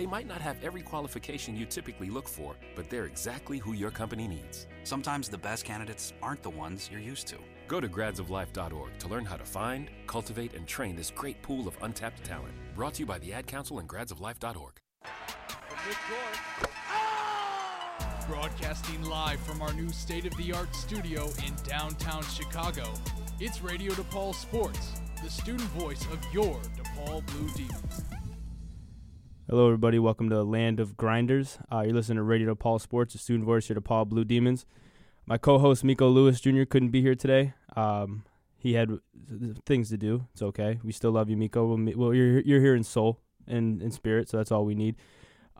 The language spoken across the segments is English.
They might not have every qualification you typically look for, but they're exactly who your company needs. Sometimes the best candidates aren't the ones you're used to. Go to gradsoflife.org to learn how to find, cultivate, and train this great pool of untapped talent. Brought to you by the Ad Council and gradsoflife.org. Broadcasting live from our new state of the art studio in downtown Chicago, it's Radio DePaul Sports, the student voice of your DePaul Blue Demons. Hello, everybody. Welcome to the Land of Grinders. Uh, you're listening to Radio Paul Sports, a student voice here, DePaul Blue Demons. My co-host Miko Lewis Jr. couldn't be here today. Um, he had things to do. It's okay. We still love you, Miko. Well, well you're you're here in soul and in spirit, so that's all we need.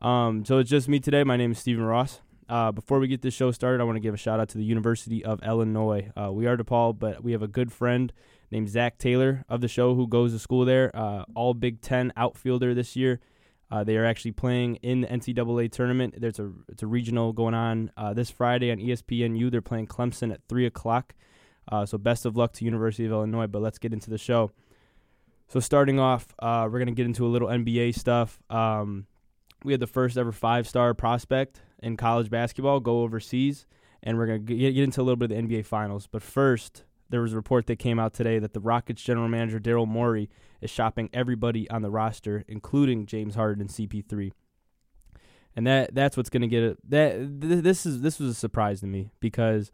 Um, so it's just me today. My name is Stephen Ross. Uh, before we get this show started, I want to give a shout out to the University of Illinois. Uh, we are DePaul, but we have a good friend named Zach Taylor of the show who goes to school there. Uh, all Big Ten outfielder this year. Uh, they are actually playing in the NCAA tournament. There's a it's a regional going on uh, this Friday on ESPNU. They're playing Clemson at three o'clock. Uh, so best of luck to University of Illinois. But let's get into the show. So starting off, we're gonna get into a little NBA stuff. Um, we had the first ever five star prospect in college basketball go overseas, and we're get, get into a little bit of the NBA Finals. But first, there was a report that came out today that the Rockets general manager Daryl Morey is shopping everybody on the roster, including James Harden and CP3. And that that's what's going to get it. That th- this is this was a surprise to me because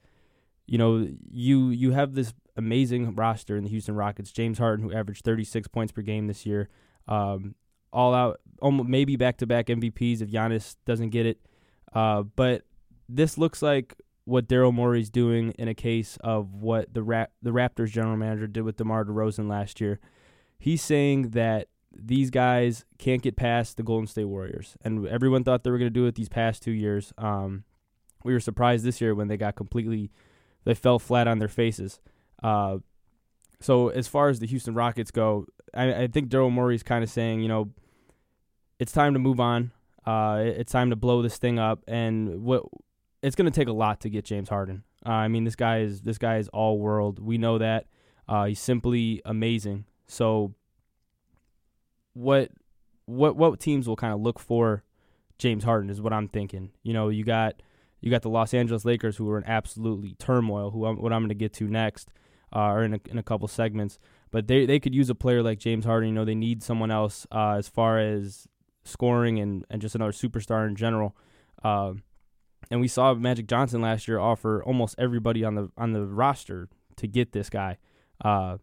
you know you you have this amazing roster in the Houston Rockets. James Harden, who averaged 36 points per game this year, um, all out, almost maybe back to back MVPs if Giannis doesn't get it. Uh, but this looks like what Daryl Morey's doing in a case of what the Rap- the Raptors general manager did with DeMar DeRozan last year. He's saying that these guys can't get past the Golden State Warriors, and everyone thought they were going to do it these past two years. Um, we were surprised this year when they got completely, they fell flat on their faces. Uh, so as far as the Houston Rockets go, I, I think Daryl Morey's kind of saying, you know, it's time to move on. Uh, it's time to blow this thing up, and what it's going to take a lot to get James Harden. Uh, I mean, this guy is this guy is all world. We know that. Uh, he's simply amazing. So, what what what teams will kind of look for James Harden is what I'm thinking. You know, you got you got the Los Angeles Lakers who are in absolutely turmoil. Who I'm, what I'm going to get to next, uh, or in a, in a couple segments. But they they could use a player like James Harden. You know, they need someone else uh, as far as scoring and, and just another superstar in general. Uh, and we saw Magic Johnson last year offer almost everybody on the on the roster to get this guy, uh,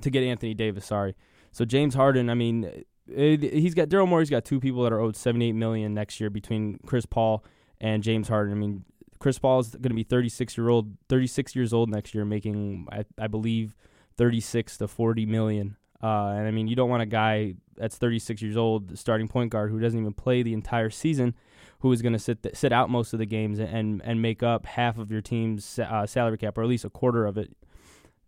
to get Anthony Davis. Sorry. So James Harden, I mean, it, he's got Daryl Morey's got two people that are owed seventy eight million next year between Chris Paul and James Harden. I mean, Chris Paul is going to be thirty six year old, thirty six years old next year, making I, I believe thirty six to forty million. Uh, and I mean, you don't want a guy that's 36 years old, starting point guard who doesn't even play the entire season, who is going to sit th- sit out most of the games and and make up half of your team's uh, salary cap or at least a quarter of it.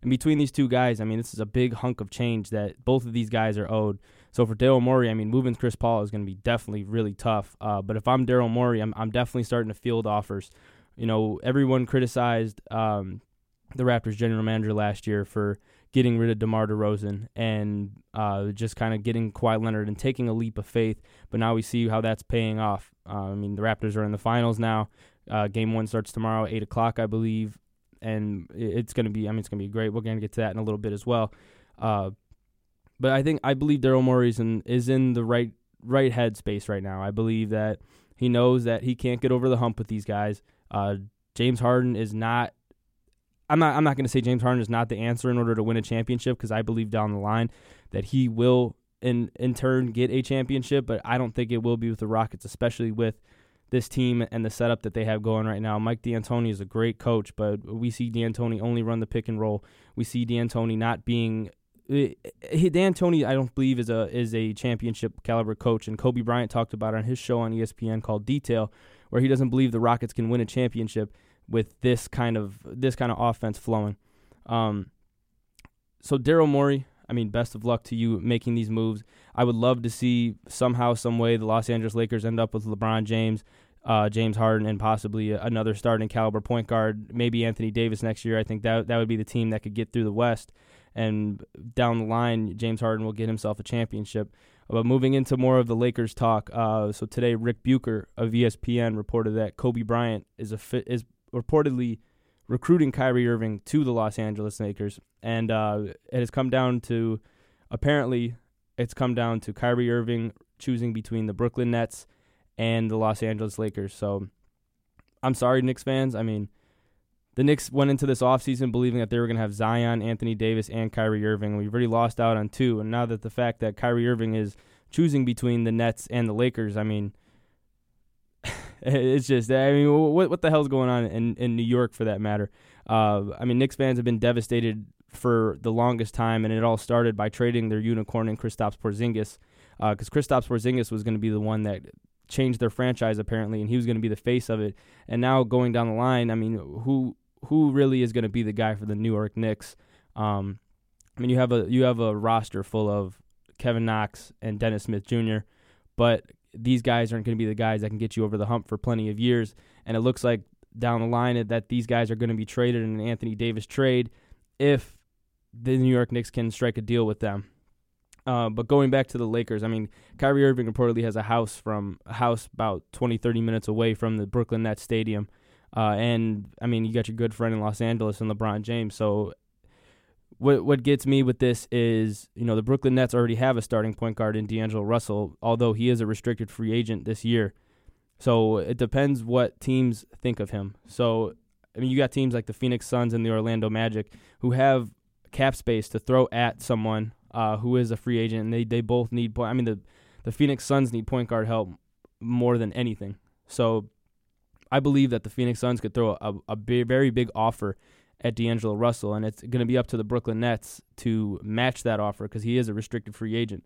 And between these two guys, I mean, this is a big hunk of change that both of these guys are owed. So for Daryl Morey, I mean, moving Chris Paul is going to be definitely really tough. Uh, but if I'm Daryl Morey, I'm I'm definitely starting to field offers. You know, everyone criticized um, the Raptors general manager last year for getting rid of DeMar DeRozan and uh, just kind of getting Kawhi Leonard and taking a leap of faith. But now we see how that's paying off. Uh, I mean, the Raptors are in the finals now. Uh, game one starts tomorrow, eight o'clock, I believe, and it's going to be. I mean, it's going to be great. We're going to get to that in a little bit as well. Uh, but I think I believe Daryl Morey is in, is in the right right headspace right now. I believe that he knows that he can't get over the hump with these guys. Uh, James Harden is not I'm not I'm not going to say James Harden is not the answer in order to win a championship because I believe down the line that he will in in turn get a championship, but I don't think it will be with the Rockets, especially with this team and the setup that they have going right now. Mike D'Antoni is a great coach, but we see D'Antoni only run the pick and roll. We see D'Antoni not being eh, D'Antoni, I don't believe is a is a championship caliber coach, and Kobe Bryant talked about it on his show on ESPN called Detail, where he doesn't believe the Rockets can win a championship with this kind of this kind of offense flowing. Um, so Daryl Morey, I mean, best of luck to you making these moves. I would love to see somehow, some way, the Los Angeles Lakers end up with LeBron James, uh, James Harden, and possibly another starting caliber point guard, maybe Anthony Davis next year. I think that that would be the team that could get through the West, and down the line, James Harden will get himself a championship. But moving into more of the Lakers talk, uh, so today Rick Bucher of ESPN reported that Kobe Bryant is a fit, is reportedly recruiting Kyrie Irving to the Los Angeles Lakers, and uh, it has come down to apparently it's come down to Kyrie Irving choosing between the Brooklyn Nets and the Los Angeles Lakers. So I'm sorry, Knicks fans. I mean, the Knicks went into this offseason believing that they were going to have Zion, Anthony Davis, and Kyrie Irving. We've already lost out on two. And now that the fact that Kyrie Irving is choosing between the Nets and the Lakers, I mean, it's just, I mean, what what the hell's going on in, in New York for that matter? Uh, I mean, Knicks fans have been devastated for the longest time, and it all started by trading their unicorn in Kristaps Porzingis, because uh, Kristaps Porzingis was going to be the one that changed their franchise apparently, and he was going to be the face of it. And now going down the line, I mean, who who really is going to be the guy for the New York Knicks? Um, I mean, you have a you have a roster full of Kevin Knox and Dennis Smith Jr., but these guys aren't going to be the guys that can get you over the hump for plenty of years. And it looks like down the line that these guys are going to be traded in an Anthony Davis trade if the New York Knicks can strike a deal with them. Uh, but going back to the Lakers, I mean, Kyrie Irving reportedly has a house from a house about 20, 30 minutes away from the Brooklyn Nets stadium. Uh, and I mean, you got your good friend in Los Angeles and LeBron James. So what what gets me with this is, you know, the Brooklyn Nets already have a starting point guard in D'Angelo Russell, although he is a restricted free agent this year. So it depends what teams think of him. So I mean, you got teams like the Phoenix Suns and the Orlando Magic who have cap space to throw at someone uh, who is a free agent, and they, they both need point. I mean, the the Phoenix Suns need point guard help more than anything. So I believe that the Phoenix Suns could throw a, a big, very big offer at D'Angelo Russell, and it's going to be up to the Brooklyn Nets to match that offer because he is a restricted free agent.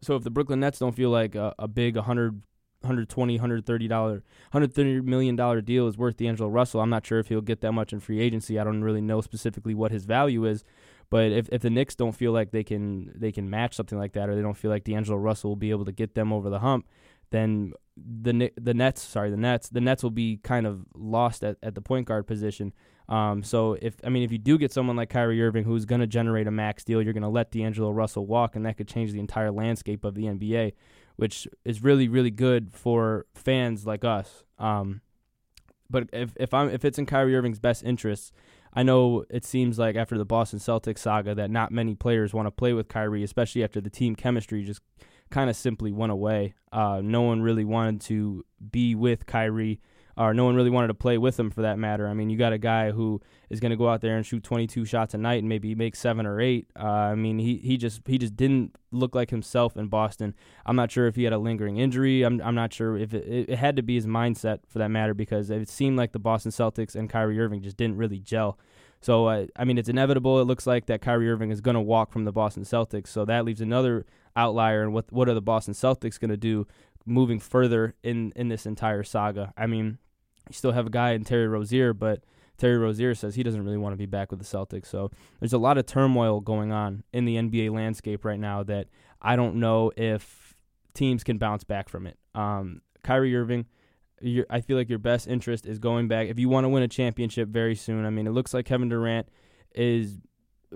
So if the Brooklyn Nets don't feel like a, a big 100, 120, 130 dollar, 130 million dollar deal is worth D'Angelo Russell, I'm not sure if he'll get that much in free agency. I don't really know specifically what his value is, but if, if the Knicks don't feel like they can they can match something like that, or they don't feel like D'Angelo Russell will be able to get them over the hump, then the the Nets, sorry, the Nets, the Nets will be kind of lost at, at the point guard position. Um, so if I mean if you do get someone like Kyrie Irving who's going to generate a max deal, you're going to let D'Angelo Russell walk, and that could change the entire landscape of the NBA, which is really really good for fans like us. Um, but if if I'm if it's in Kyrie Irving's best interests, I know it seems like after the Boston Celtics saga that not many players want to play with Kyrie, especially after the team chemistry just kind of simply went away. Uh, no one really wanted to be with Kyrie, or no one really wanted to play with him for that matter. I mean, you got a guy who is going to go out there and shoot 22 shots a night and maybe make seven or eight. Uh, I mean, he, he just he just didn't look like himself in Boston. I'm not sure if he had a lingering injury. I'm I'm not sure if it, it, it had to be his mindset for that matter because it seemed like the Boston Celtics and Kyrie Irving just didn't really gel. So uh, I mean, it's inevitable. It looks like that Kyrie Irving is going to walk from the Boston Celtics. So that leaves another outlier. And what what are the Boston Celtics going to do moving further in in this entire saga? I mean, you still have a guy in Terry Rozier, but Terry Rozier says he doesn't really want to be back with the Celtics. So there's a lot of turmoil going on in the NBA landscape right now that I don't know if teams can bounce back from it. Um, Kyrie Irving I feel like your best interest is going back if you want to win a championship very soon. I mean, it looks like Kevin Durant is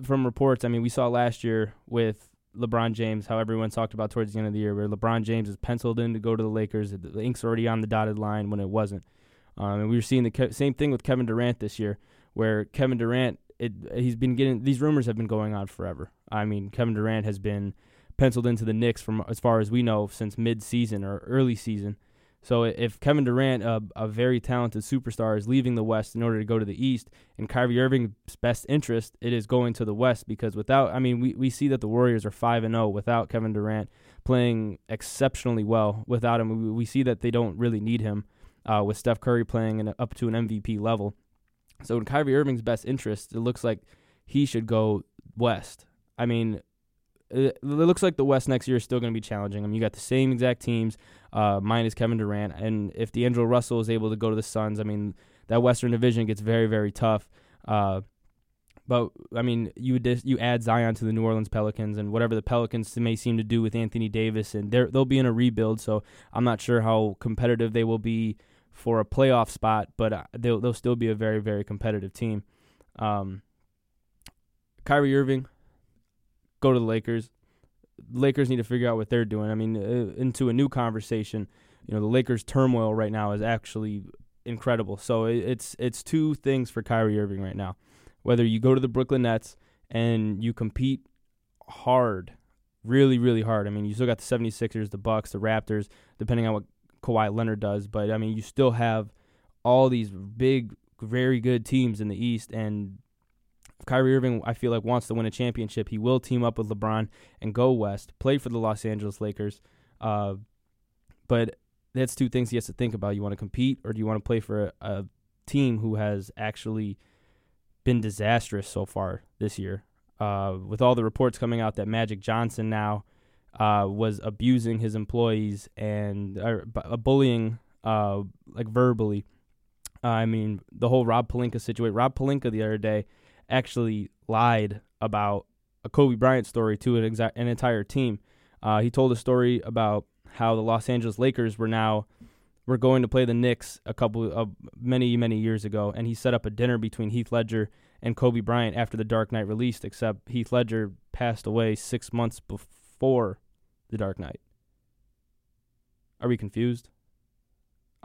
from reports. I mean, we saw last year with LeBron James how everyone talked about towards the end of the year, where LeBron James is penciled in to go to the Lakers. The ink's already on the dotted line when it wasn't. Um, and we were seeing the ke- same thing with Kevin Durant this year, where Kevin Durant, it, he's been getting these rumors have been going on forever. I mean, Kevin Durant has been penciled into the Knicks from as far as we know since mid-season or early season. So if Kevin Durant, a, a, very talented superstar, is leaving the West in order to go to the East, in Kyrie Irving's best interest, it is going to the West because without, I mean, we, we see that the Warriors are five and zero oh without Kevin Durant playing exceptionally well. Without him, we, we see that they don't really need him. Uh, with Steph Curry playing in, up to an MVP level, so in Kyrie Irving's best interest, it looks like he should go West. I mean, it, looks like the West next year is still going to be challenging. I mean, you got the same exact teams, uh, minus Kevin Durant, and if D'Angelo Russell is able to go to the Suns, I mean, that Western Division gets very, very tough. Uh, but I mean, you dis- you add Zion to the New Orleans Pelicans, and whatever the Pelicans may seem to do with Anthony Davis, and they they'll be in a rebuild. So I'm not sure how competitive they will be for a playoff spot, but uh, they'll they'll still be a very, very competitive team. Um, Kyrie Irving, go to the Lakers. Lakers need to figure out what they're doing. I mean, uh, into a new conversation. You know, the Lakers' turmoil right now is actually incredible. So it, it's it's two things for Kyrie Irving right now. Whether you go to the Brooklyn Nets and you compete hard, really, really hard. I mean, you still got the 76ers, the Bucks, the Raptors, depending on what Kawhi Leonard does. But I mean, you still have all these big, very good teams in the East, and Kyrie Irving, I feel like, wants to win a championship. He will team up with LeBron and go west, play for the Los Angeles Lakers. Uh, but that's two things he has to think about. You want to compete, or do you want to play for a, a team who has actually been disastrous so far this year? Uh, with all the reports coming out that Magic Johnson now uh, was abusing his employees and uh, bullying, uh, like verbally. I mean, the whole Rob Pelinka situation. Rob Pelinka the other day actually lied about a Kobe Bryant story to an, exa- an entire team. Uh, he told a story about how the Los Angeles Lakers were now were going to play the Knicks a couple of many many years ago, and he set up a dinner between Heath Ledger and Kobe Bryant after the Dark Knight released. Except Heath Ledger passed away six months before the Dark Knight. Are we confused?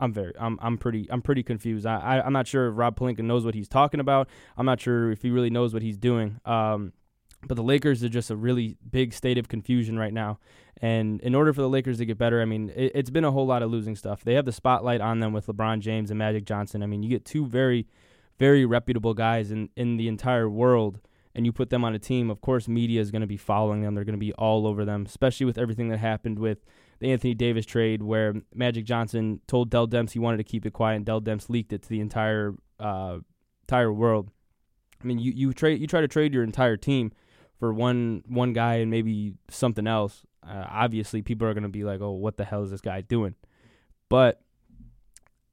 I'm very, I'm, I'm pretty, I'm pretty confused. I, I, am not sure if Rob Pelinka knows what he's talking about. I'm not sure if he really knows what he's doing. Um, but the Lakers are just a really big state of confusion right now. And in order for the Lakers to get better, I mean, it, has been a whole lot of losing stuff. They have the spotlight on them with LeBron James and Magic Johnson. I mean, you get two very, very reputable guys in, in the entire world, and you put them on a team. Of course, media is going to be following them. They're going to be all over them, especially with everything that happened with the Anthony Davis trade, where Magic Johnson told Dell Demps he wanted to keep it quiet, and Dell Demps leaked it to the entire uh, entire world. I mean, you you trade you try to trade your entire team for one one guy and maybe something else, uh, obviously people are going to be like, "Oh, what the hell is this guy doing?" But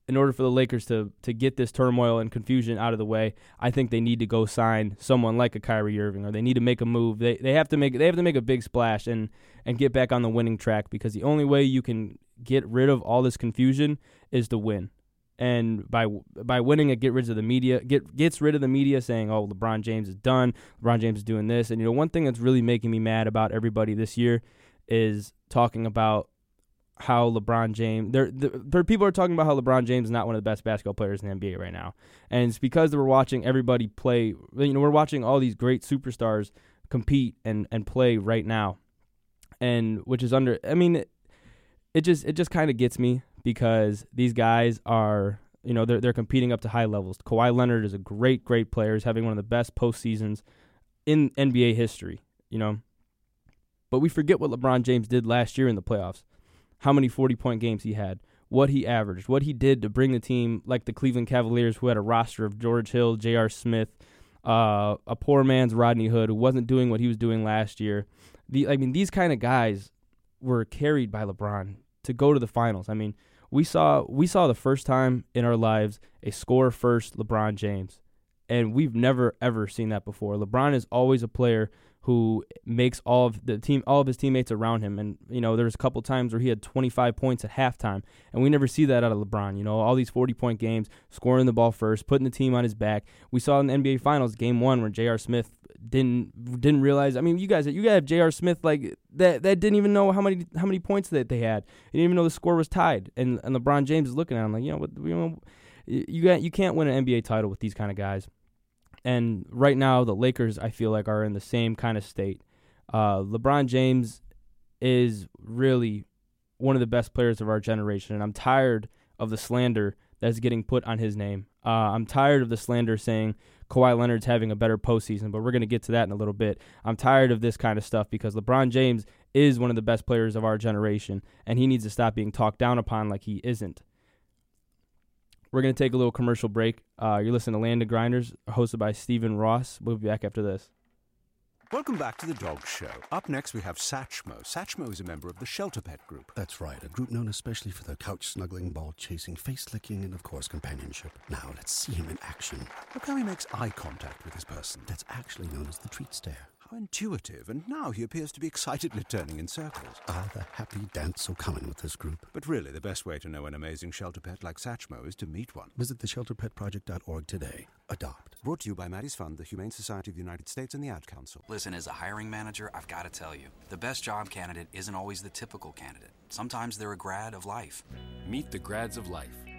in order for the Lakers to to get this turmoil and confusion out of the way, I think they need to go sign someone like a Kyrie Irving, or they need to make a move. They they have to make they have to make a big splash and and get back on the winning track because the only way you can get rid of all this confusion is to win. And by by winning it get rid of the media get gets rid of the media saying oh LeBron James is done. LeBron James is doing this. And you know one thing that's really making me mad about everybody this year is talking about how LeBron James there there people are talking about how LeBron James is not one of the best basketball players in the NBA right now and it's because we're watching everybody play you know we're watching all these great superstars compete and and play right now and which is under I mean it, it just it just kind of gets me because these guys are, you know, they're they're competing up to high levels. Kawhi Leonard is a great, great player. He's having one of the best postseasons in NBA history. You know, but we forget what LeBron James did last year in the playoffs. How many forty-point games he had, what he averaged, what he did to bring the team like the Cleveland Cavaliers, who had a roster of George Hill, J.R. Smith, uh, a poor man's Rodney Hood, who wasn't doing what he was doing last year. The I mean, these kind of guys were carried by LeBron to go to the finals. I mean, we saw we saw the first time in our lives a score first LeBron James. And we've never ever seen that before. LeBron is always a player who makes all of the team all of his teammates around him. And you know there's a couple times where he had 25 points at halftime and we never see that out of LeBron you know? All these 40 point games scoring the ball first putting the team on his back. We saw in the NBA finals game 1 where JR Smith didn't didn't realize I mean you guys you guys have JR Smith like that that didn't even know how many how many points that they had. He didn't even know the score was tied. And and LeBron James is looking at him like you know what you know you got you can't win an NBA title with these kind of guys and right now, the Lakers, I feel like, are in the same kind of state. Uh, LeBron James is really one of the best players of our generation, and I'm tired of the slander that's getting put on his name. Uh, I'm tired of the slander saying Kawhi Leonard's having a better postseason, but we're going to get to that in a little bit. I'm tired of this kind of stuff because LeBron James is one of the best players of our generation, and he needs to stop being talked down upon like he isn't. We're going to take a little commercial break. Uh, you're listening to Land of Grinders, hosted by Stephen Ross. We'll be back after this. Welcome back to the Dog Show. Up next, we have Satchmo. Satchmo is a member of the Shelter Pet Group. That's right, a group known especially for their couch snuggling, ball chasing, face licking, and of course, companionship. Now, let's see him in action. Look how he makes eye contact with his person. That's actually known as the treat stare. How intuitive, and now he appears to be excitedly turning in circles. Ah, the happy dance so common with this group. But really, the best way to know an amazing shelter pet like Satchmo is to meet one. Visit theshelterpetproject.org today. Adopt. Brought to you by Maddie's Fund, the Humane Society of the United States, and the Ad Council. Listen, as a hiring manager, I've got to tell you, the best job candidate isn't always the typical candidate. Sometimes they're a grad of life. Meet the grads of life.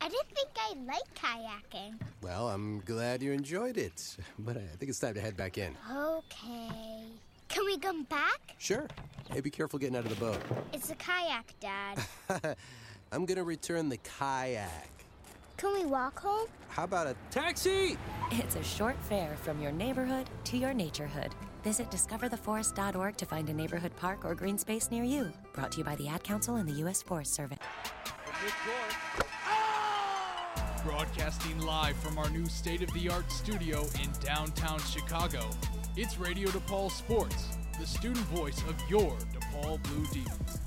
I didn't think I liked kayaking. Well, I'm glad you enjoyed it, but I think it's time to head back in. Okay. Can we come back? Sure. Hey, be careful getting out of the boat. It's a kayak, Dad. I'm gonna return the kayak. Can we walk home? How about a taxi? It's a short fare from your neighborhood to your naturehood. Visit discovertheforest.org to find a neighborhood park or green space near you. Brought to you by the Ad Council and the U.S. Forest Service. Broadcasting live from our new state of the art studio in downtown Chicago, it's Radio DePaul Sports, the student voice of your DePaul Blue Demons.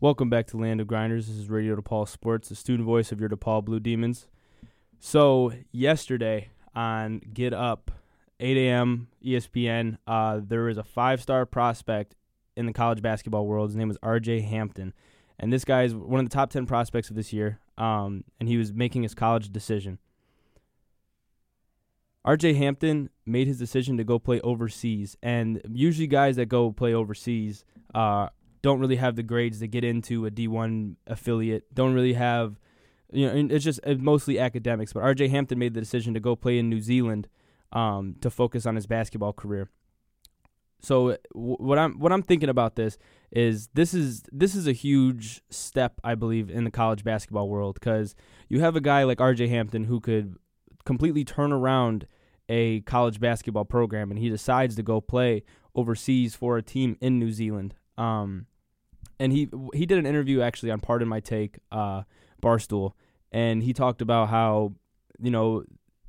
Welcome back to Land of Grinders. This is Radio DePaul Sports, the student voice of your DePaul Blue Demons. So, yesterday on Get Up, 8 a.m. ESPN, uh, there was a five star prospect in the college basketball world. His name was RJ Hampton. And this guy is one of the top 10 prospects of this year, um, and he was making his college decision. RJ Hampton made his decision to go play overseas, and usually guys that go play overseas uh, don't really have the grades to get into a D1 affiliate. Don't really have, you know, it's just it's mostly academics. But RJ Hampton made the decision to go play in New Zealand um, to focus on his basketball career. So what I'm what I'm thinking about this is this is this is a huge step I believe in the college basketball world because you have a guy like R.J. Hampton who could completely turn around a college basketball program and he decides to go play overseas for a team in New Zealand. Um, and he he did an interview actually on Pardon My Take, uh, Barstool, and he talked about how you know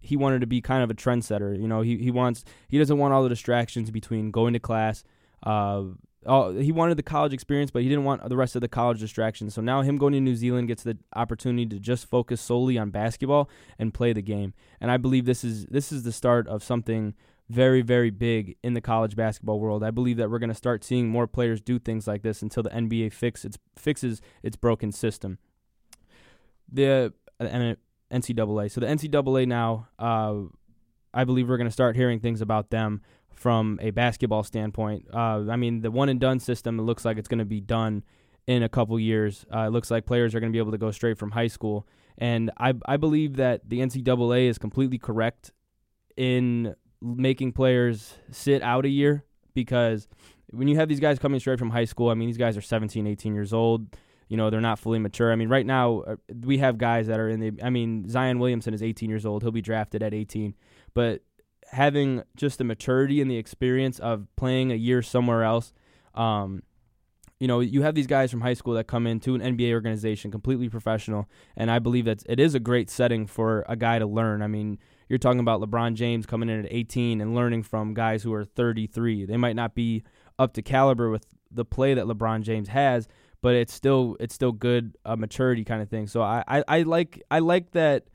he wanted to be kind of a trendsetter. You know, he he wants he doesn't want all the distractions between going to class. Uh, all, he wanted the college experience, but he didn't want the rest of the college distractions. So now him going to New Zealand gets the opportunity to just focus solely on basketball and play the game. And I believe this is this is the start of something very very big in the college basketball world. I believe that we're going to start seeing more players do things like this until the NBA fix its fixes its broken system. The and NCAA. So the NCAA now, uh, I believe we're going to start hearing things about them from a basketball standpoint. Uh, I mean, the one and done system, it looks like it's going to be done in a couple years. Uh, it looks like players are going to be able to go straight from high school. And I, I believe that the NCAA is completely correct in making players sit out a year because when you have these guys coming straight from high school, I mean, these guys are 17, 18 years old you know they're not fully mature. I mean, right now uh, we have guys that are in the. I mean, Zion Williamson is 18 years old. He'll be drafted at 18, but having just the maturity and the experience of playing a year somewhere else. Um, you know, you have these guys from high school that come into an NBA organization, completely professional, and I believe that it is a great setting for a guy to learn. I mean, you're talking about LeBron James coming in at 18 and learning from guys who are 33. They might not be up to caliber with the play that LeBron James has, but it's still it's still good uh, maturity kind of thing. So I, I, I like I like that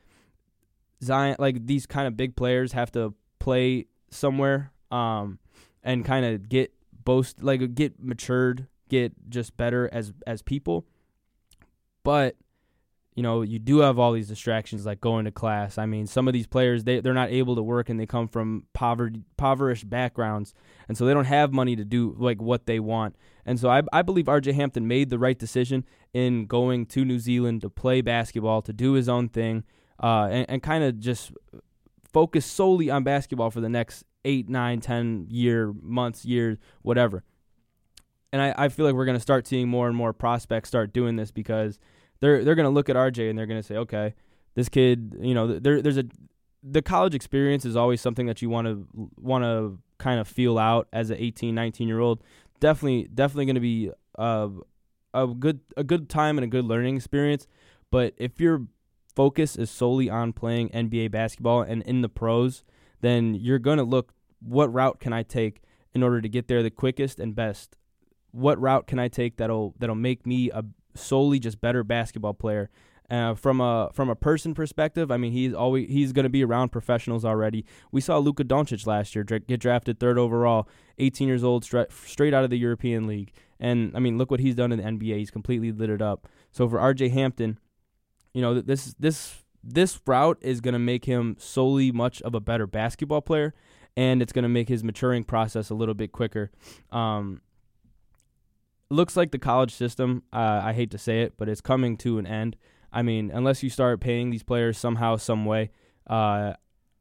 Zion like these kind of big players have to play somewhere um and kind of get boast like get matured, get just better as as people. But you know, you do have all these distractions like going to class. I mean, some of these players they they're not able to work and they come from poverty impoverished backgrounds, and so they don't have money to do like what they want. And so I I believe RJ Hampton made the right decision in going to New Zealand to play basketball, to do his own thing, uh, and, and kind of just focus solely on basketball for the next eight, nine, ten year months, years, whatever. And I, I feel like we're gonna start seeing more and more prospects start doing this because they're they're going to look at RJ and they're going to say, okay, this kid, you know, there there's a the college experience is always something that you want to want to kind of feel out as an 18, 19 year old. Definitely, definitely going to be a, a good a good time and a good learning experience. But if your focus is solely on playing NBA basketball and in the pros, then you're going to look what route can I take in order to get there the quickest and best. What route can I take that'll that'll make me a solely just better basketball player? Uh, from a from a person perspective, I mean he's always he's going to be around professionals already. We saw Luka Doncic last year get drafted third overall, 18 years old, stra- straight out of the European League, and I mean look what he's done in the NBA. He's completely lit it up. So for R.J. Hampton, you know this this this route is going to make him solely much of a better basketball player, and it's going to make his maturing process a little bit quicker. Um, looks like the college system. Uh, I hate to say it, but it's coming to an end. I mean, unless you start paying these players somehow, some way, uh,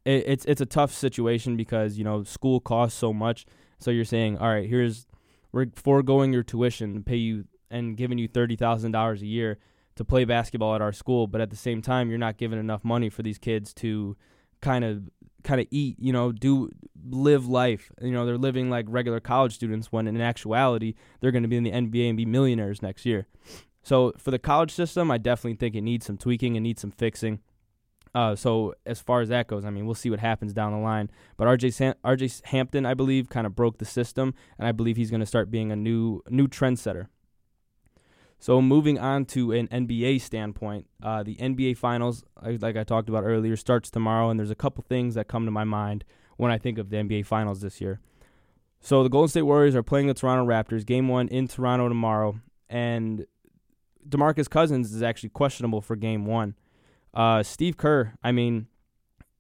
it, it's it's a tough situation because you know school costs so much. So you're saying, all right, here's we're foregoing your tuition, to pay you and giving you thirty thousand dollars a year to play basketball at our school, but at the same time, you're not giving enough money for these kids to kind of kind of eat, you know, do live life. You know, they're living like regular college students when in actuality they're going to be in the NBA and be millionaires next year. So for the college system, I definitely think it needs some tweaking and needs some fixing. Uh, so as far as that goes, I mean, we'll see what happens down the line. But RJ San- RJ Hampton, I believe, kind of broke the system, and I believe he's going to start being a new new trendsetter. So moving on to an NBA standpoint, uh, the NBA Finals, like I talked about earlier, starts tomorrow, and there's a couple things that come to my mind when I think of the NBA Finals this year. So the Golden State Warriors are playing the Toronto Raptors, Game One in Toronto tomorrow, and DeMarcus Cousins is actually questionable for Game One. Uh, Steve Kerr, I mean,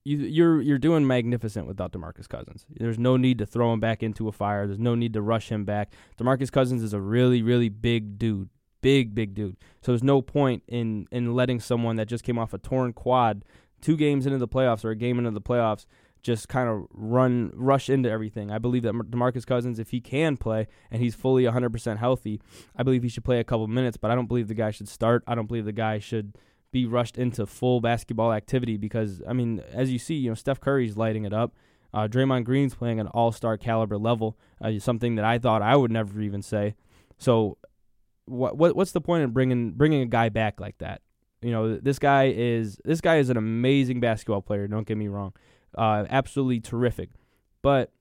you, you're you're doing magnificent without DeMarcus Cousins. There's no need to throw him back into a fire. There's no need to rush him back. DeMarcus Cousins is a really really big dude big, big dude. So there's no point in in letting someone that just came off a torn quad, two games into the playoffs or a game into the playoffs, just kind of run rush into everything. I believe that DeMarcus Cousins, if he can play and he's fully 100% healthy, I believe he should play a couple minutes. But I don't believe the guy should start. I don't believe the guy should be rushed into full basketball activity because I mean, as you see, you know, Steph Curry's lighting it up. Uh, Draymond Green's playing an all-star caliber level, uh, something that I thought I would never even say. So what, what what's the point in bringing bringing a guy back like that? You know, this guy is this guy is an amazing basketball player. Don't get me wrong, uh, absolutely terrific. But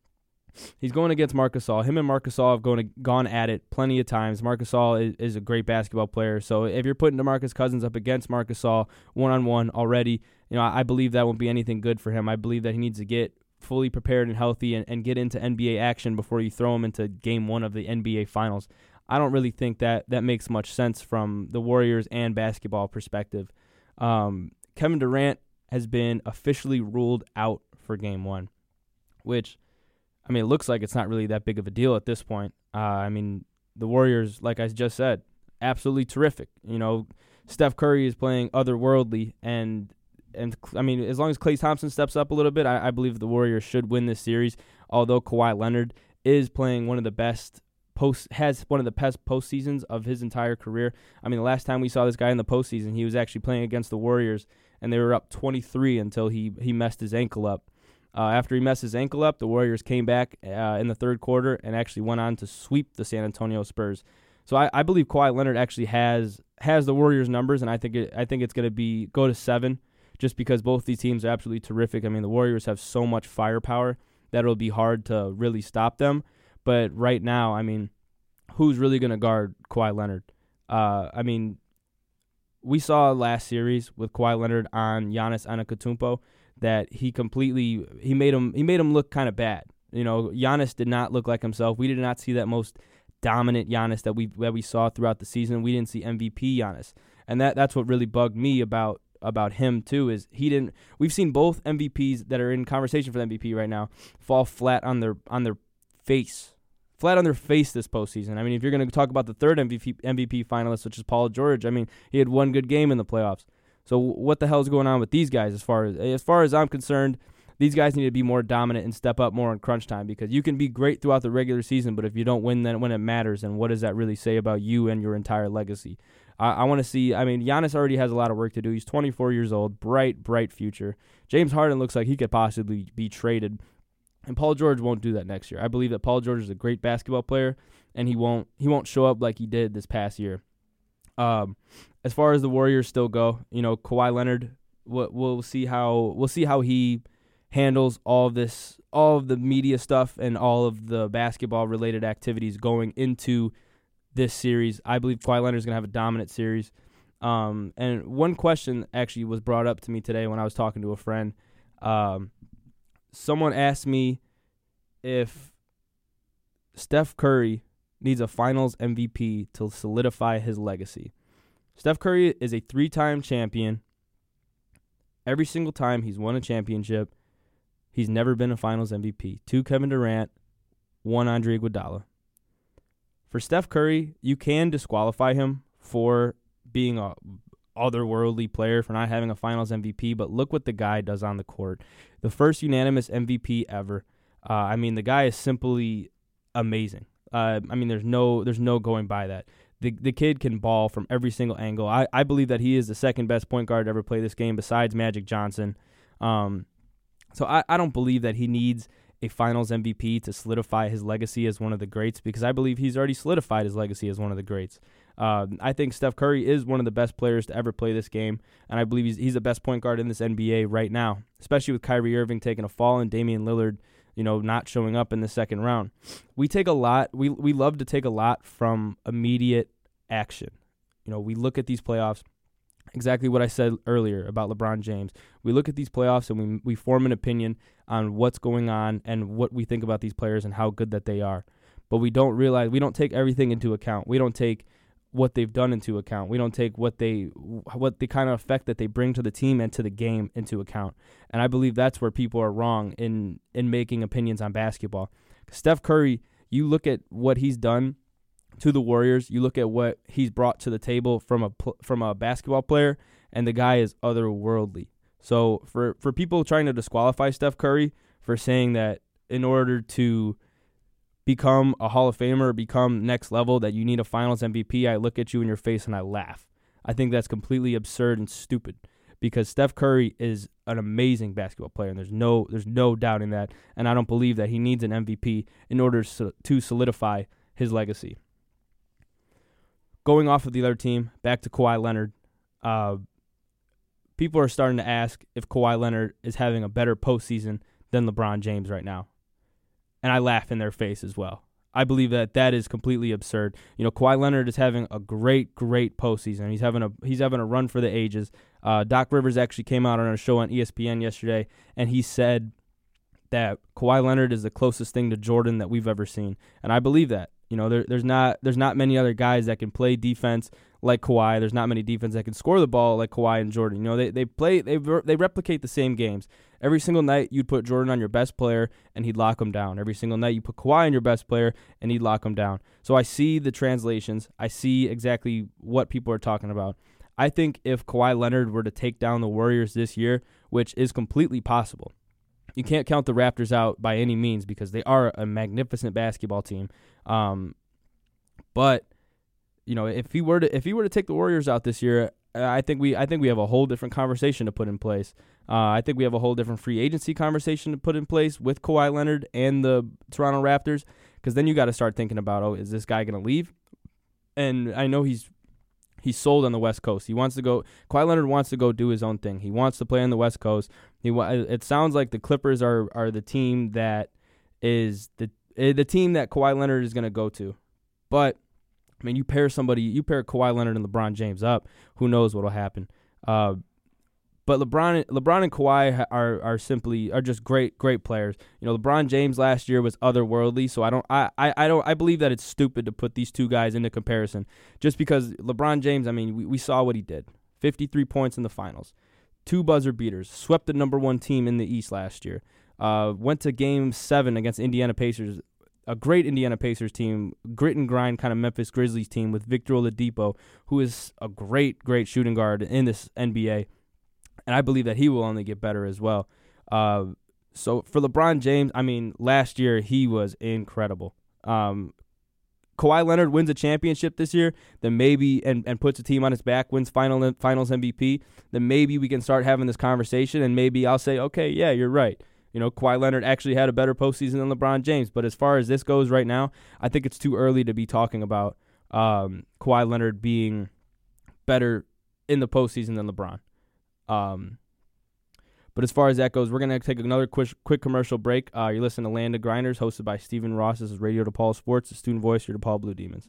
he's going against Marc Gasol. Him and Marc Gasol have gone to, gone at it plenty of times. Marc Gasol is, is a great basketball player. So if you're putting DeMarcus Cousins up against Marc Gasol one on one already, you know I, I believe that won't be anything good for him. I believe that he needs to get fully prepared and healthy and, and get into NBA action before you throw him into game one of the NBA Finals. I don't really think that that makes much sense from the Warriors and basketball perspective. Um, Kevin Durant has been officially ruled out for Game One, which I mean, it looks like it's not really that big of a deal at this point. Uh, I mean, the Warriors, like I just said, absolutely terrific. You know, Steph Curry is playing otherworldly, and and I mean, as long as Klay Thompson steps up a little bit, I, I believe the Warriors should win this series. Although Kawhi Leonard is playing one of the best post has one of the best postseasons of his entire career. I mean, the last time we saw this guy in the postseason, he was actually playing against the Warriors, and they were up 23 until he he messed his ankle up. Uh, after he messed his ankle up, the Warriors came back uh, in the third quarter and actually went on to sweep the San Antonio Spurs. So I, I believe Kawhi Leonard actually has has the Warriors numbers, and I think it, I think it's going to be go to seven, just because both these teams are absolutely terrific. I mean, the Warriors have so much firepower that it'll be hard to really stop them. But right now, I mean, who's really going to guard Kawhi Leonard? Uh, I mean, we saw last series with Kawhi Leonard on Giannis Antetokounmpo that he completely he made him he made him look kind of bad. You know, Giannis did not look like himself. We did not see that most dominant Giannis that we that we saw throughout the season. We didn't see MVP Giannis, and that that's what really bugged me about about him too is he didn't. We've seen both MVPs that are in conversation for MVP right now fall flat on their on their face flat on their face this postseason. I mean, if you're going to talk about the third MVP MVP finalist, which is Paul George, I mean, he had one good game in the playoffs. So what the hell is going on with these guys? As far as as far as I'm concerned, these guys need to be more dominant and step up more in crunch time because you can be great throughout the regular season, but if you don't win then when it matters, and what does that really say about you and your entire legacy? I, I want to see. I mean, Giannis already has a lot of work to do. He's 24 years old, bright, bright future. James Harden looks like he could possibly be traded and Paul George won't do that next year. I believe that Paul George is a great basketball player, and he won't he won't show up like he did this past year. Um, as far as the Warriors still go, you know, Kawhi Leonard, we'll, we'll see how we'll see how he handles all of this, all of the media stuff, and all of the basketball related activities going into this series. I believe Kawhi Leonard is going to have a dominant series. Um, and one question actually was brought up to me today when I was talking to a friend. Um, someone asked me if Steph Curry needs a finals MVP to solidify his legacy. Steph Curry is a three time champion. Every single time he's won a championship, he's never been a finals MVP. Two Kevin Durant, one Andre Iguodala. For Steph Curry, you can disqualify him for being a otherworldly player for not having a finals MVP, but look what the guy does on the court. The first unanimous MVP ever. Uh, I mean, the guy is simply amazing. Uh, I mean, there's no there's no going by that. The the kid can ball from every single angle. I, I believe that he is the second best point guard to ever play this game besides Magic Johnson. Um, so I, I don't believe that he needs a finals MVP to solidify his legacy as one of the greats because I believe he's already solidified his legacy as one of the greats. Uh, I think Steph Curry is one of the best players to ever play this game, and I believe he's, he's the best point guard in this NBA right now, especially with Kyrie Irving taking a fall and Damian Lillard, you know, not showing up in the second round. We take a lot. We we love to take a lot from immediate action. You know, we look at these playoffs exactly what I said earlier about LeBron James. We look at these playoffs and we we form an opinion on what's going on and what we think about these players and how good that they are. But we don't realize we don't take everything into account. We don't take what they've done into account. We don't take what they what the kind of effect that they bring to the team and to the game into account. And I believe that's where people are wrong in in making opinions on basketball. Steph Curry, you look at what he's done to the Warriors, you look at what he's brought to the table from a from a basketball player and the guy is otherworldly. So for for people trying to disqualify Steph Curry for saying that in order to become a Hall of Famer, become next level, that you need a Finals MVP, I look at you in your face and I laugh. I think that's completely absurd and stupid because Steph Curry is an amazing basketball player, and there's no there's no doubting that. And I don't believe that he needs an MVP in order to solidify his legacy. Going off of the other team, back to Kawhi Leonard. Uh, people are starting to ask if Kawhi Leonard is having a better postseason than LeBron James right now and I laugh in their face as well. I believe that that is completely absurd. You know, Kawhi Leonard is having a great, great postseason. He's having a he's having a run for the ages. Uh, Doc Rivers actually came out on a show on ESPN yesterday, and he said that Kawhi Leonard is the closest thing to Jordan that we've ever seen, and I believe that. You know, there, there's not there's not many other guys that can play defense like Kawhi. There's not many defense that can score the ball like Kawhi and Jordan. You know, they they play they they replicate the same games. Every single night you'd put Jordan on your best player and he'd lock him down. Every single night you put Kawhi on your best player and he'd lock him down. So I see the translations. I see exactly what people are talking about. I think if Kawhi Leonard were to take down the Warriors this year, which is completely possible, you can't count the Raptors out by any means because they are a magnificent basketball team. Um, but you know, if he were to if he were to take the Warriors out this year, I think we I think we have a whole different conversation to put in place. Uh, I think we have a whole different free agency conversation to put in place with Kawhi Leonard and the Toronto Raptors, because then you got to start thinking about, oh, is this guy going to leave? And I know he's he's sold on the West Coast. He wants to go. Kawhi Leonard wants to go do his own thing. He wants to play on the West Coast. He it sounds like the Clippers are are the team that is the eh, the team that Kawhi Leonard is going to go to. But I mean, you pair somebody, you pair Kawhi Leonard and LeBron James up, who knows what'll happen. Uh, but LeBron, LeBron and Kawhi are are simply are just great great players. You know, LeBron James last year was otherworldly, so I don't I, I, I don't I believe that it's stupid to put these two guys into comparison. Just because LeBron James, I mean, we, we saw what he did. 53 points in the finals. Two buzzer beaters, swept the number 1 team in the East last year. Uh, went to game 7 against Indiana Pacers a great Indiana Pacers team, grit and grind kind of Memphis Grizzlies team with Victor Oladipo, who is a great, great shooting guard in this NBA, and I believe that he will only get better as well. Uh, so for LeBron James, I mean, last year he was incredible. Um, Kawhi Leonard wins a championship this year, then maybe and, and puts a team on his back, wins final finals MVP, then maybe we can start having this conversation, and maybe I'll say, okay, yeah, you're right. You know, Kawhi Leonard actually had a better postseason than LeBron James. But as far as this goes right now, I think it's too early to be talking about um, Kawhi Leonard being better in the postseason than LeBron. Um, But as far as that goes, we're gonna take another quick quick commercial break. Uh, you're listening to Land of Grinders, hosted by Stephen Ross. This is Radio DePaul Sports, the student voice for DePaul Blue Demons.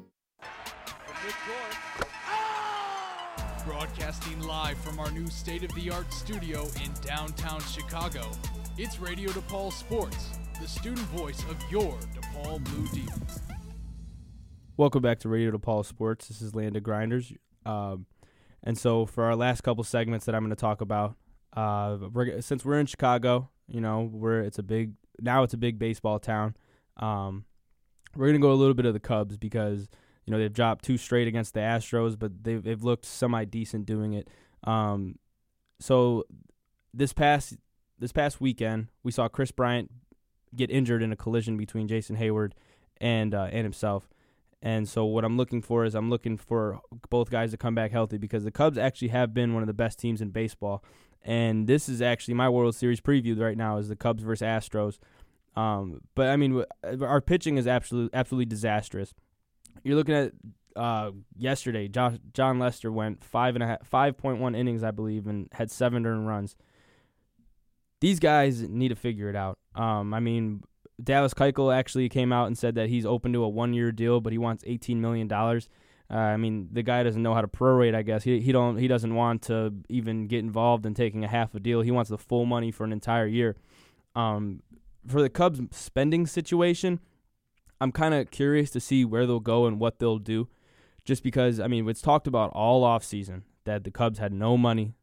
Broadcasting live from our new state of the art studio in downtown Chicago, it's Radio DePaul Sports, the student voice of your DePaul Blue Demons. Welcome back to Radio DePaul Sports. This is Land of Grinders. Um, and so for our last couple segments that I'm going to talk about, uh, we're, since we're in Chicago, you know, we're it's a big now it's a big baseball town. Um, we're going to go a little bit of the Cubs because you know they've dropped two straight against the Astros, but they've they've looked semi decent doing it. Um, so this past this past weekend, we saw Kris Bryant get injured in a collision between Jason Heyward and uh, and himself. And so what I'm looking for is I'm looking for both guys to come back healthy because the Cubs actually have been one of the best teams in baseball. And this is actually my World Series preview right now is the Cubs versus Astros. Um, but I mean, our pitching is absolutely absolutely disastrous. You're looking at uh, yesterday. Josh, Jon Lester went five and a half, five point one innings, I believe, and had seven earned runs. These guys need to figure it out. Um, I mean, Dallas Keuchel actually came out and said that he's open to a one year deal, but he wants eighteen million dollars. Uh, I mean, the guy doesn't know how to prorate. I guess he he don't he doesn't want to even get involved in taking a half a deal. He wants the full money for an entire year. Um, for the Cubs spending situation, I'm kind of curious to see where they'll go and what they'll do. Just because I mean, it's talked about all off season that the Cubs had no money.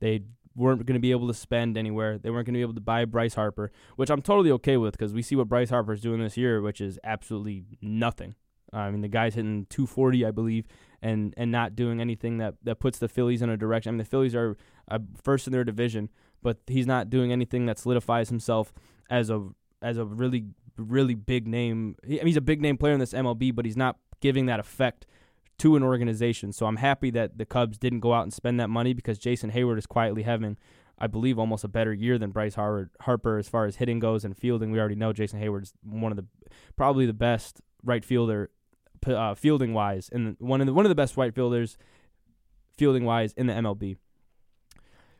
They weren't going to be able to spend anywhere. They weren't going to be able to buy Bryce Harper, which I'm totally okay with because we see what Bryce Harper is doing this year, which is absolutely nothing. I mean, the guy's hitting 240, I believe, and and not doing anything that, that puts the Phillies in a direction. I mean, the Phillies are uh, first in their division, but he's not doing anything that solidifies himself as a as a really really big name. I mean, he's a big name player in this MLB, but he's not giving that effect to an organization. So I'm happy that the Cubs didn't go out and spend that money because Jason Heyward is quietly having, I believe, almost a better year than Bryce Harper as far as hitting goes and fielding. We already know Jason Heyward's one of the probably the best right fielder uh, fielding wise, and one of the one of the best right fielders fielding wise in the MLB.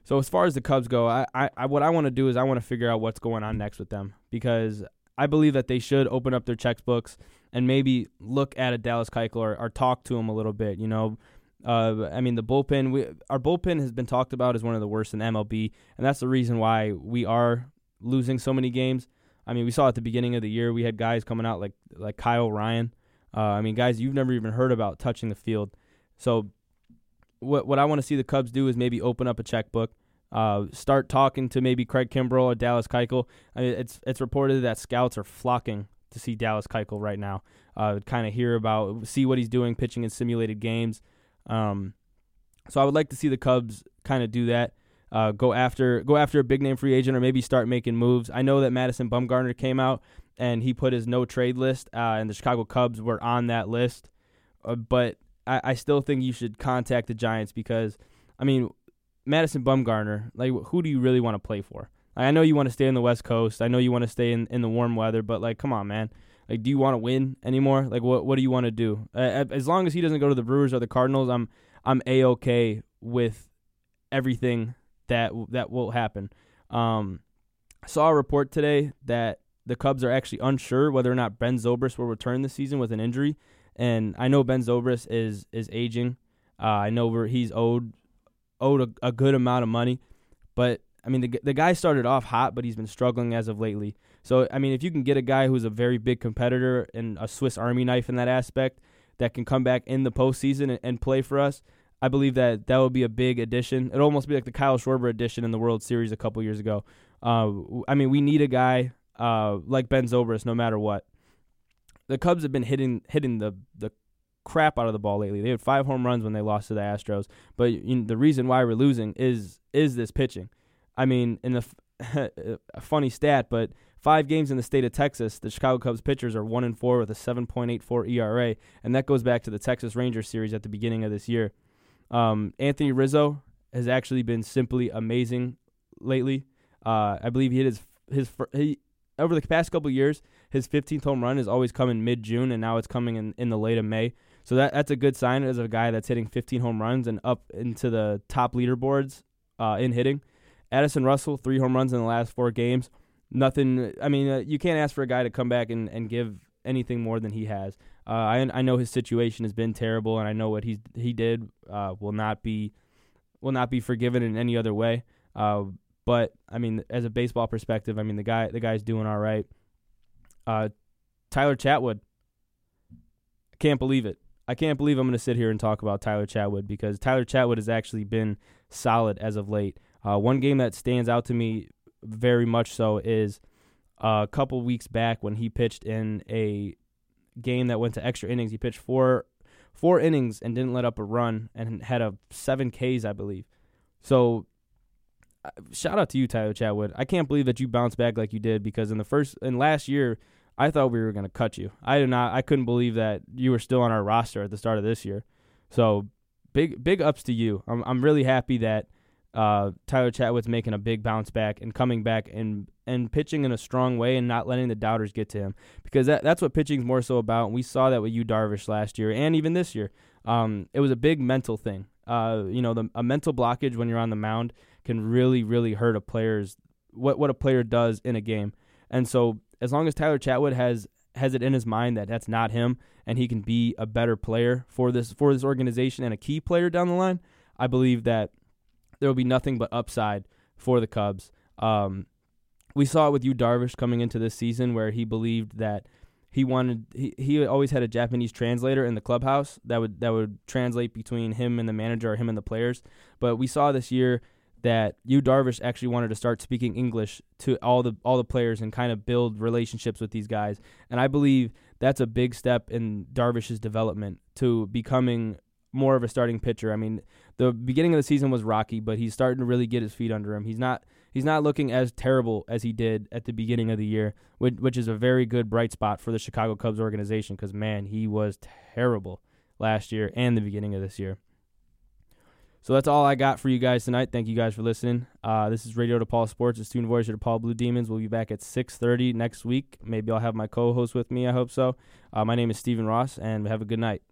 So as far as the Cubs go, I, I, I what I want to do is I want to figure out what's going on next with them because I believe that they should open up their checkbooks and maybe look at a Dallas Keuchel or, or talk to him a little bit. You know, uh, I mean the bullpen. We, our bullpen has been talked about as one of the worst in MLB, and that's the reason why we are losing so many games. I mean, we saw at the beginning of the year we had guys coming out like like Kyle Ryan. Uh, I mean, guys you've never even heard about touching the field. So, what what I want to see the Cubs do is maybe open up a checkbook uh, start talking to maybe Craig Kimbrel or Dallas Keuchel. I mean, it's it's reported that scouts are flocking to see Dallas Keuchel right now. Uh, kind of hear about, see what he's doing pitching in simulated games. Um, so I would like to see the Cubs kind of do that. Uh, go after go after a big name free agent or maybe start making moves. I know that Madison Bumgarner came out and he put his no trade list, uh, and the Chicago Cubs were on that list. Uh, but I, I still think you should contact the Giants because I mean Madison Bumgarner, like who do you really want to play for? Like, I know you want to stay in the West Coast. I know you want to stay in, in the warm weather, but like, come on, man. Like, do you want to win anymore? Like, what what do you want to do? Uh, as long as he doesn't go to the Brewers or the Cardinals, I'm I'm a okay with everything that that will happen. Um, I saw a report today that the Cubs are actually unsure whether or not Ben Zobrist will return this season with an injury, and I know Ben Zobrist is is aging. Uh, I know he's owed owed a, a good amount of money, but I mean the the guy started off hot, but he's been struggling as of lately. So I mean, if you can get a guy who's a very big competitor and a Swiss Army knife in that aspect that can come back in the postseason and, and play for us, I believe that that would be a big addition. It'd almost be like the Kyle Schwarber addition in the World Series a couple years ago. Uh, I mean, we need a guy uh, like Ben Zobrist no matter what. The Cubs have been hitting hitting the the crap out of the ball lately. They had five home runs when they lost to the Astros, but you know, the reason why we're losing is is this pitching. I mean, in the a funny stat, but five games in the state of Texas, the Chicago Cubs pitchers are one and four with a 7.84 ERA, and that goes back to the Texas Rangers series at the beginning of this year. Um, Anthony Rizzo has actually been simply amazing lately. Uh, I believe he hit his his he over the past couple years, his 15th home run has always come in mid June, and now it's coming in, in the late of May. So that that's a good sign as a guy that's hitting 15 home runs and up into the top leaderboards uh, in hitting. Addison Russell, three home runs in the last four games. Nothing. I mean, uh, you can't ask for a guy to come back and, and give anything more than he has. Uh, I I know his situation has been terrible, and I know what he's he did uh, will not be will not be forgiven in any other way. Uh, but I mean, as a baseball perspective, I mean the guy the guy's doing all right. Uh, Tyler Chatwood, can't believe it. I can't believe I'm going to sit here and talk about Tyler Chatwood because Tyler Chatwood has actually been solid as of late. Uh, one game that stands out to me very much so is a couple weeks back when he pitched in a game that went to extra innings. He pitched four four innings and didn't let up a run and had a seven Ks, I believe. So uh, shout out to you, Tyler Chatwood. I can't believe that you bounced back like you did because in the first in last year, I thought we were going to cut you. I did not. I couldn't believe that you were still on our roster at the start of this year. So big big ups to you. I'm I'm really happy that uh, Tyler Chatwood's making a big bounce back and coming back and and pitching in a strong way and not letting the doubters get to him because that that's what pitching's more so about. And we saw that with Yu Darvish last year and even this year. Um, it was a big mental thing. Uh, you know, the, a mental blockage when you're on the mound can really really hurt a player's what what a player does in a game. And so as long as Tyler Chatwood has has it in his mind that that's not him and he can be a better player for this for this organization and a key player down the line, I believe that there will be nothing but upside for the Cubs. Um, we saw it with Yu Darvish coming into this season where he believed that he wanted he, he always had a Japanese translator in the clubhouse that would that would translate between him and the manager or him and the players. But we saw this year that Yu Darvish actually wanted to start speaking English to all the all the players and kind of build relationships with these guys. And I believe that's a big step in Darvish's development to becoming more of a starting pitcher. I mean, the beginning of the season was rocky, but he's starting to really get his feet under him. He's not he's not looking as terrible as he did at the beginning of the year, which, which is a very good bright spot for the Chicago Cubs organization because man, he was terrible last year and the beginning of this year. So that's all I got for you guys tonight. Thank you guys for listening. Uh, this is Radio DePaul Sports, the student voice of DePaul Blue Demons. We'll be back at 6.30 next week. Maybe I'll have my co-host with me. I hope so. Uh, my name is Stephen Ross, and have a good night.